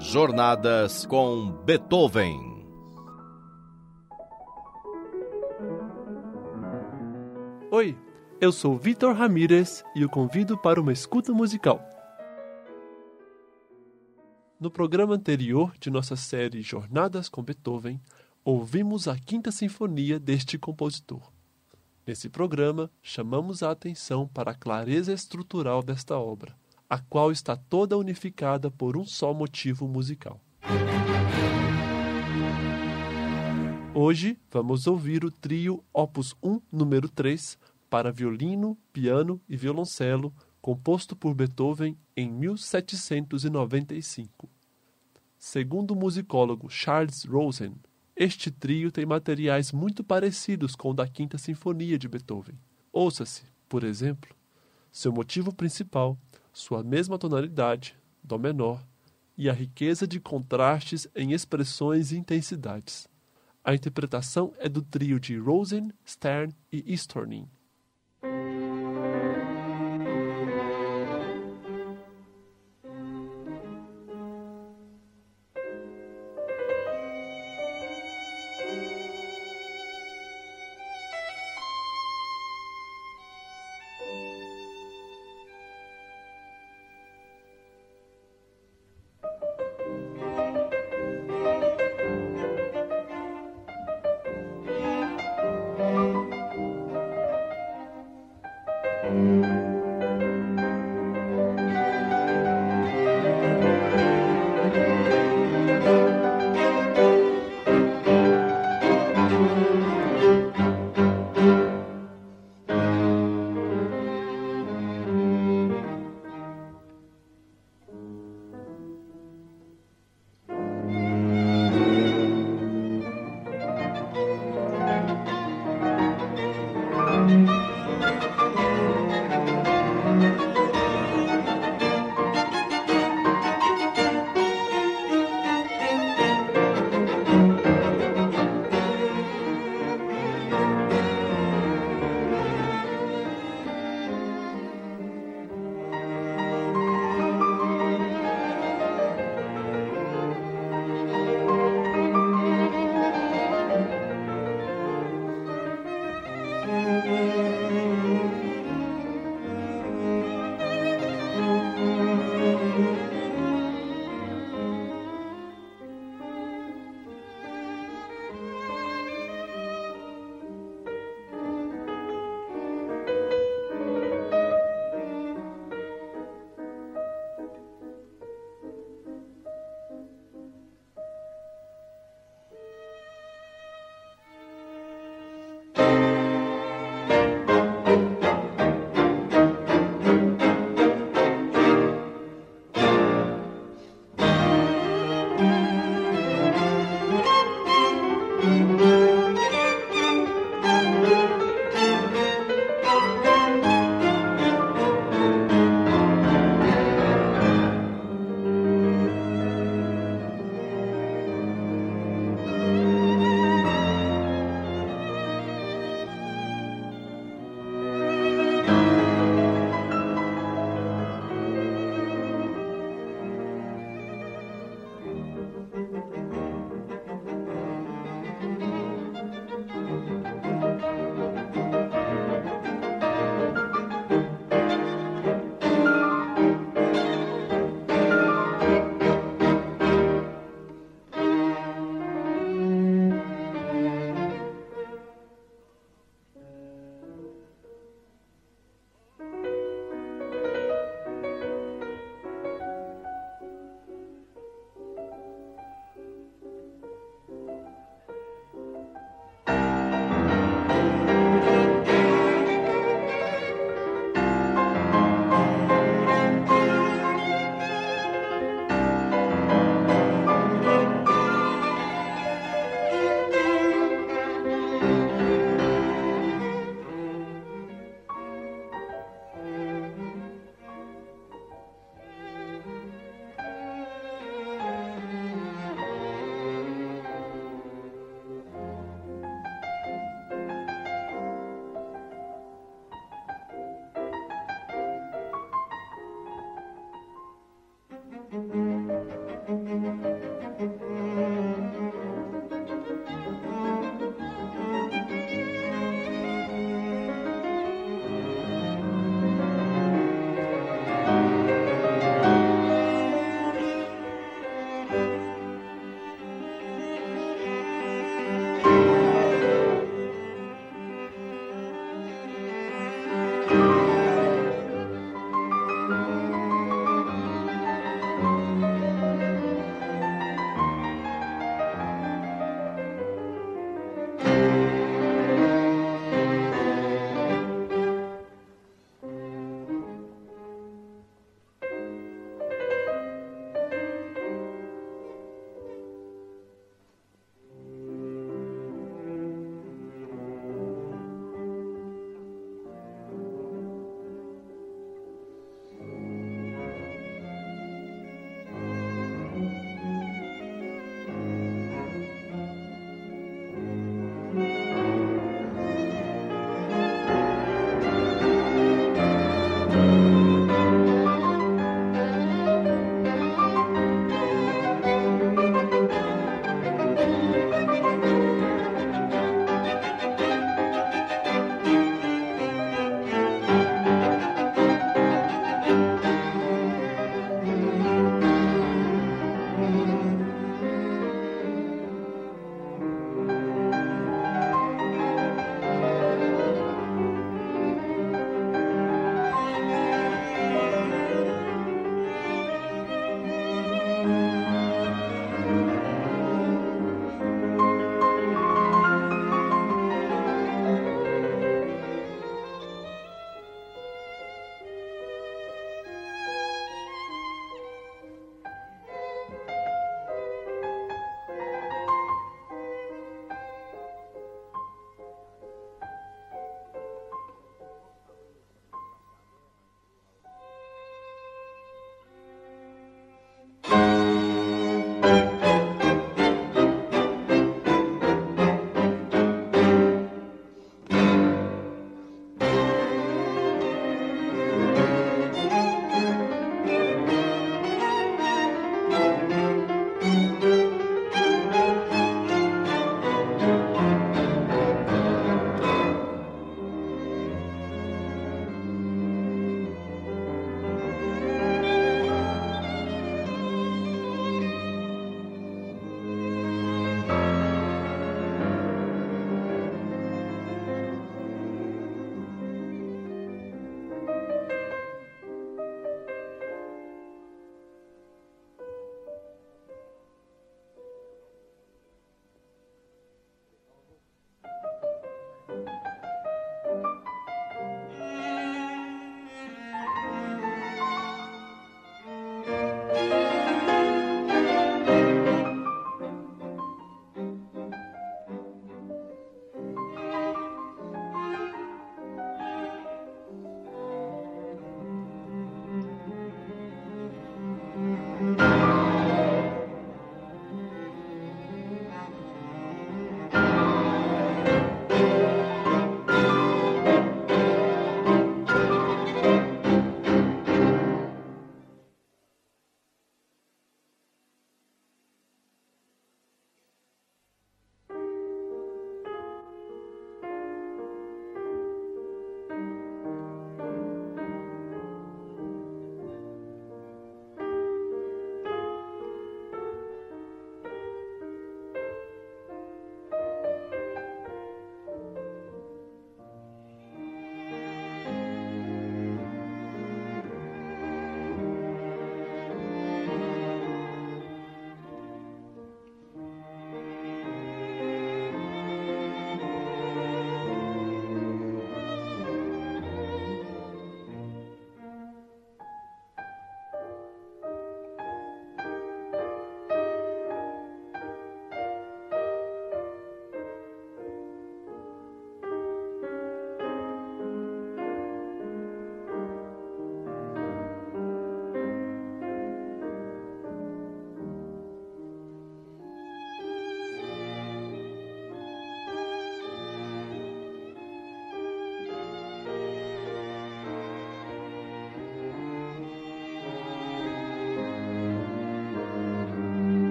Jornadas com Beethoven. Oi, eu sou Vitor Ramírez e o convido para uma escuta musical. No programa anterior de nossa série Jornadas com Beethoven, ouvimos a Quinta Sinfonia deste compositor. Nesse programa, chamamos a atenção para a clareza estrutural desta obra, a qual está toda unificada por um só motivo musical. Hoje vamos ouvir o trio Opus 1, número 3, para violino, piano e violoncelo, composto por Beethoven em 1795. Segundo o musicólogo Charles Rosen, este trio tem materiais muito parecidos com o da Quinta Sinfonia de Beethoven. Ouça-se, por exemplo, seu motivo principal, sua mesma tonalidade, Dó menor, e a riqueza de contrastes em expressões e intensidades. A interpretação é do trio de Rosen, Stern e Estorning.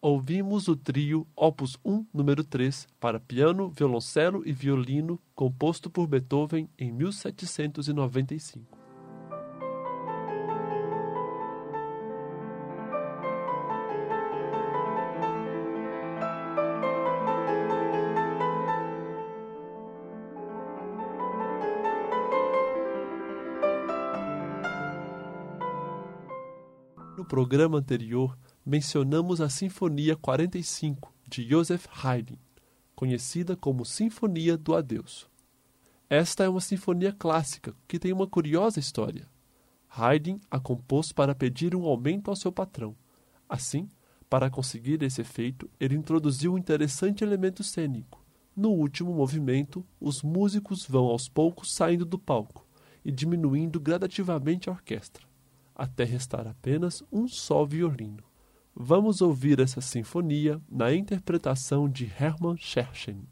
ouvimos o trio Opus 1, número 3, para piano, violoncelo e violino, composto por Beethoven em 1795. No programa anterior, mencionamos a Sinfonia 45 de Joseph Haydn, conhecida como Sinfonia do Adeus. Esta é uma sinfonia clássica que tem uma curiosa história. Haydn a compôs para pedir um aumento ao seu patrão. Assim, para conseguir esse efeito, ele introduziu um interessante elemento cênico. No último movimento, os músicos vão aos poucos saindo do palco e diminuindo gradativamente a orquestra, até restar apenas um só violino. Vamos ouvir essa sinfonia na interpretação de Hermann Scherchen.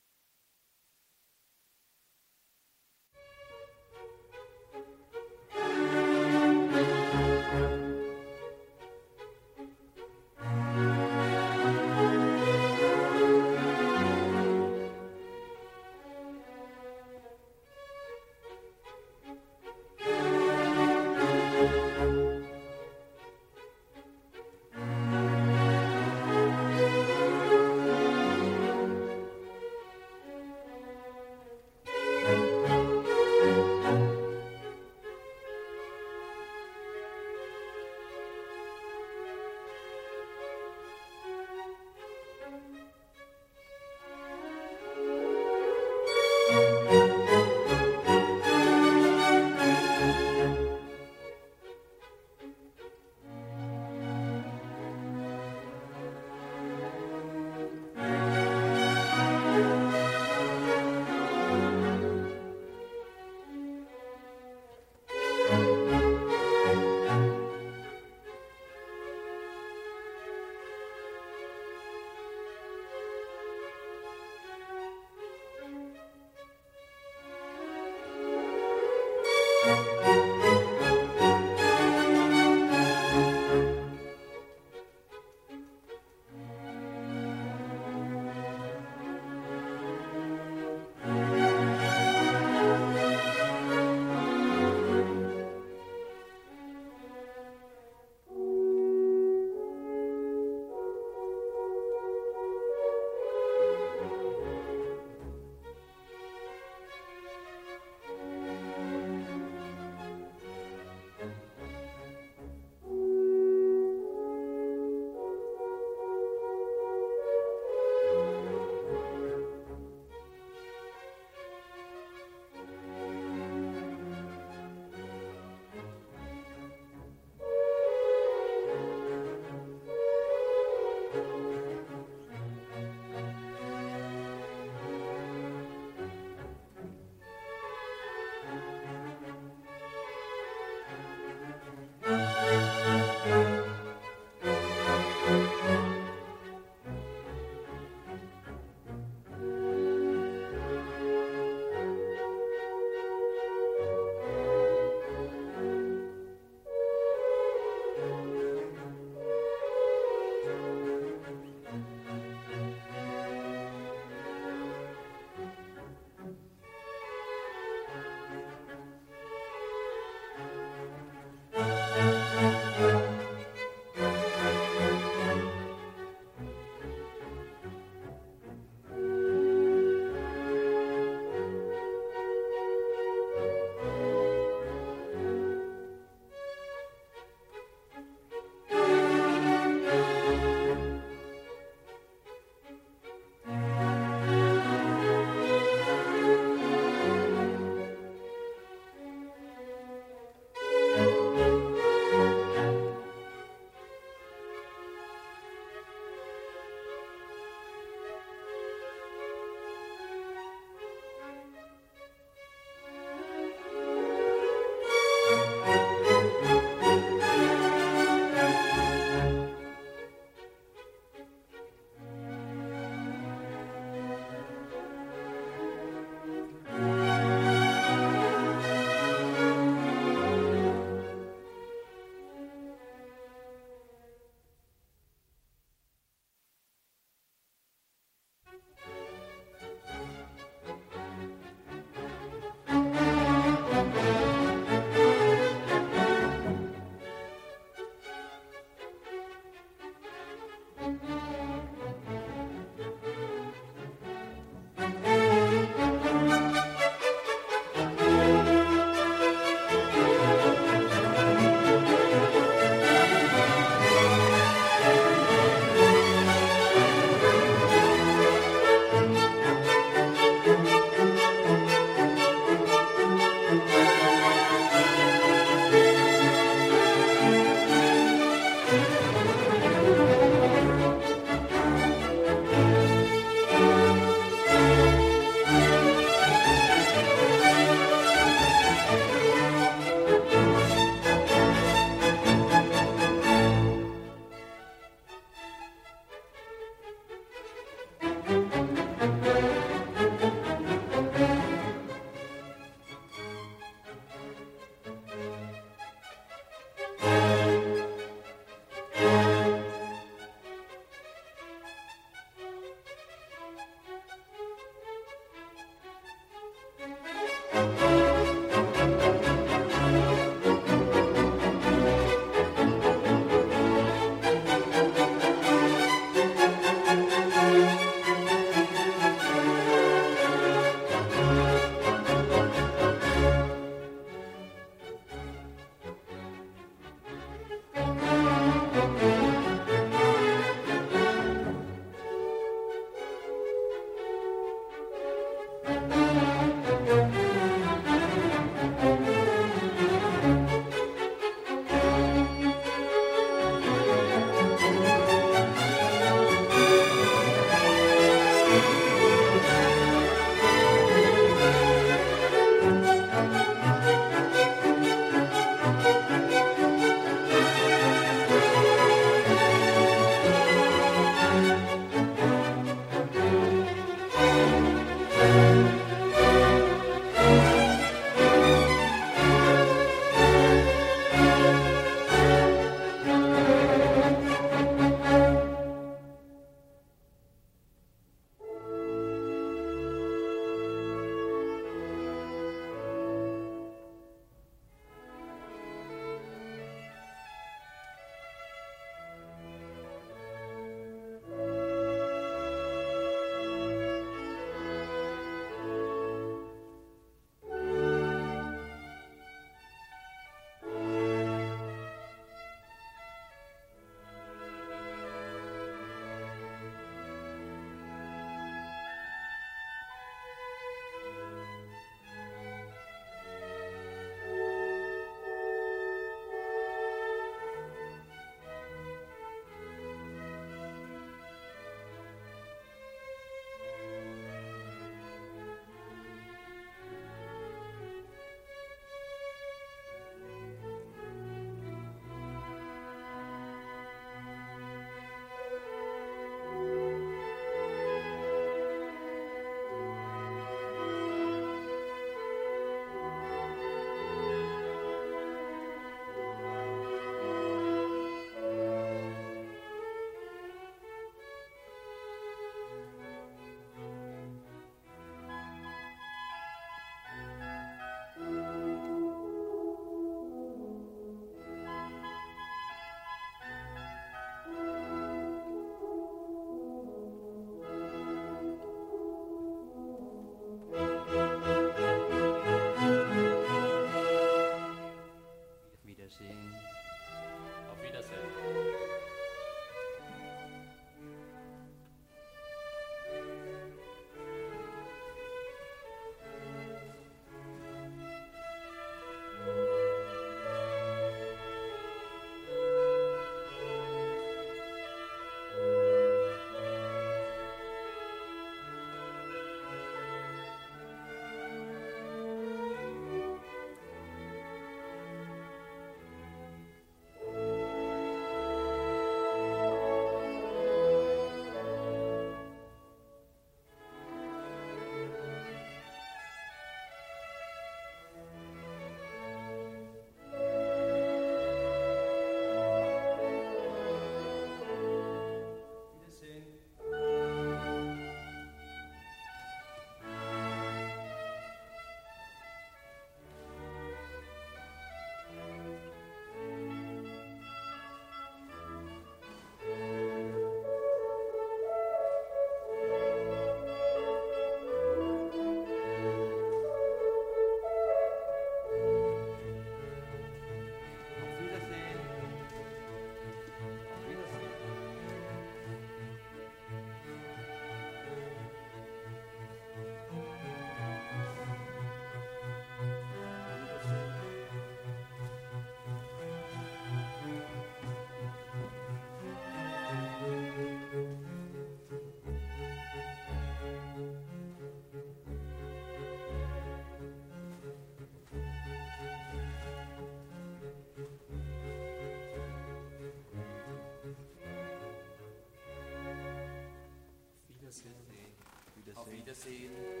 Auf Wiedersehen.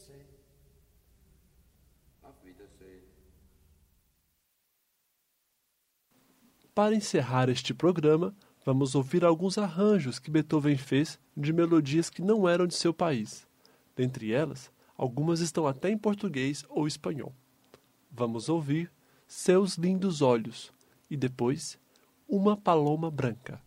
Auf Wiedersehen. Auf Wiedersehen. Para encerrar este programa, vamos ouvir alguns arranjos que Beethoven fez de melodias que não eram de seu país. Dentre elas, algumas estão até em português ou espanhol. Vamos ouvir Seus Lindos Olhos e depois Uma Paloma Branca.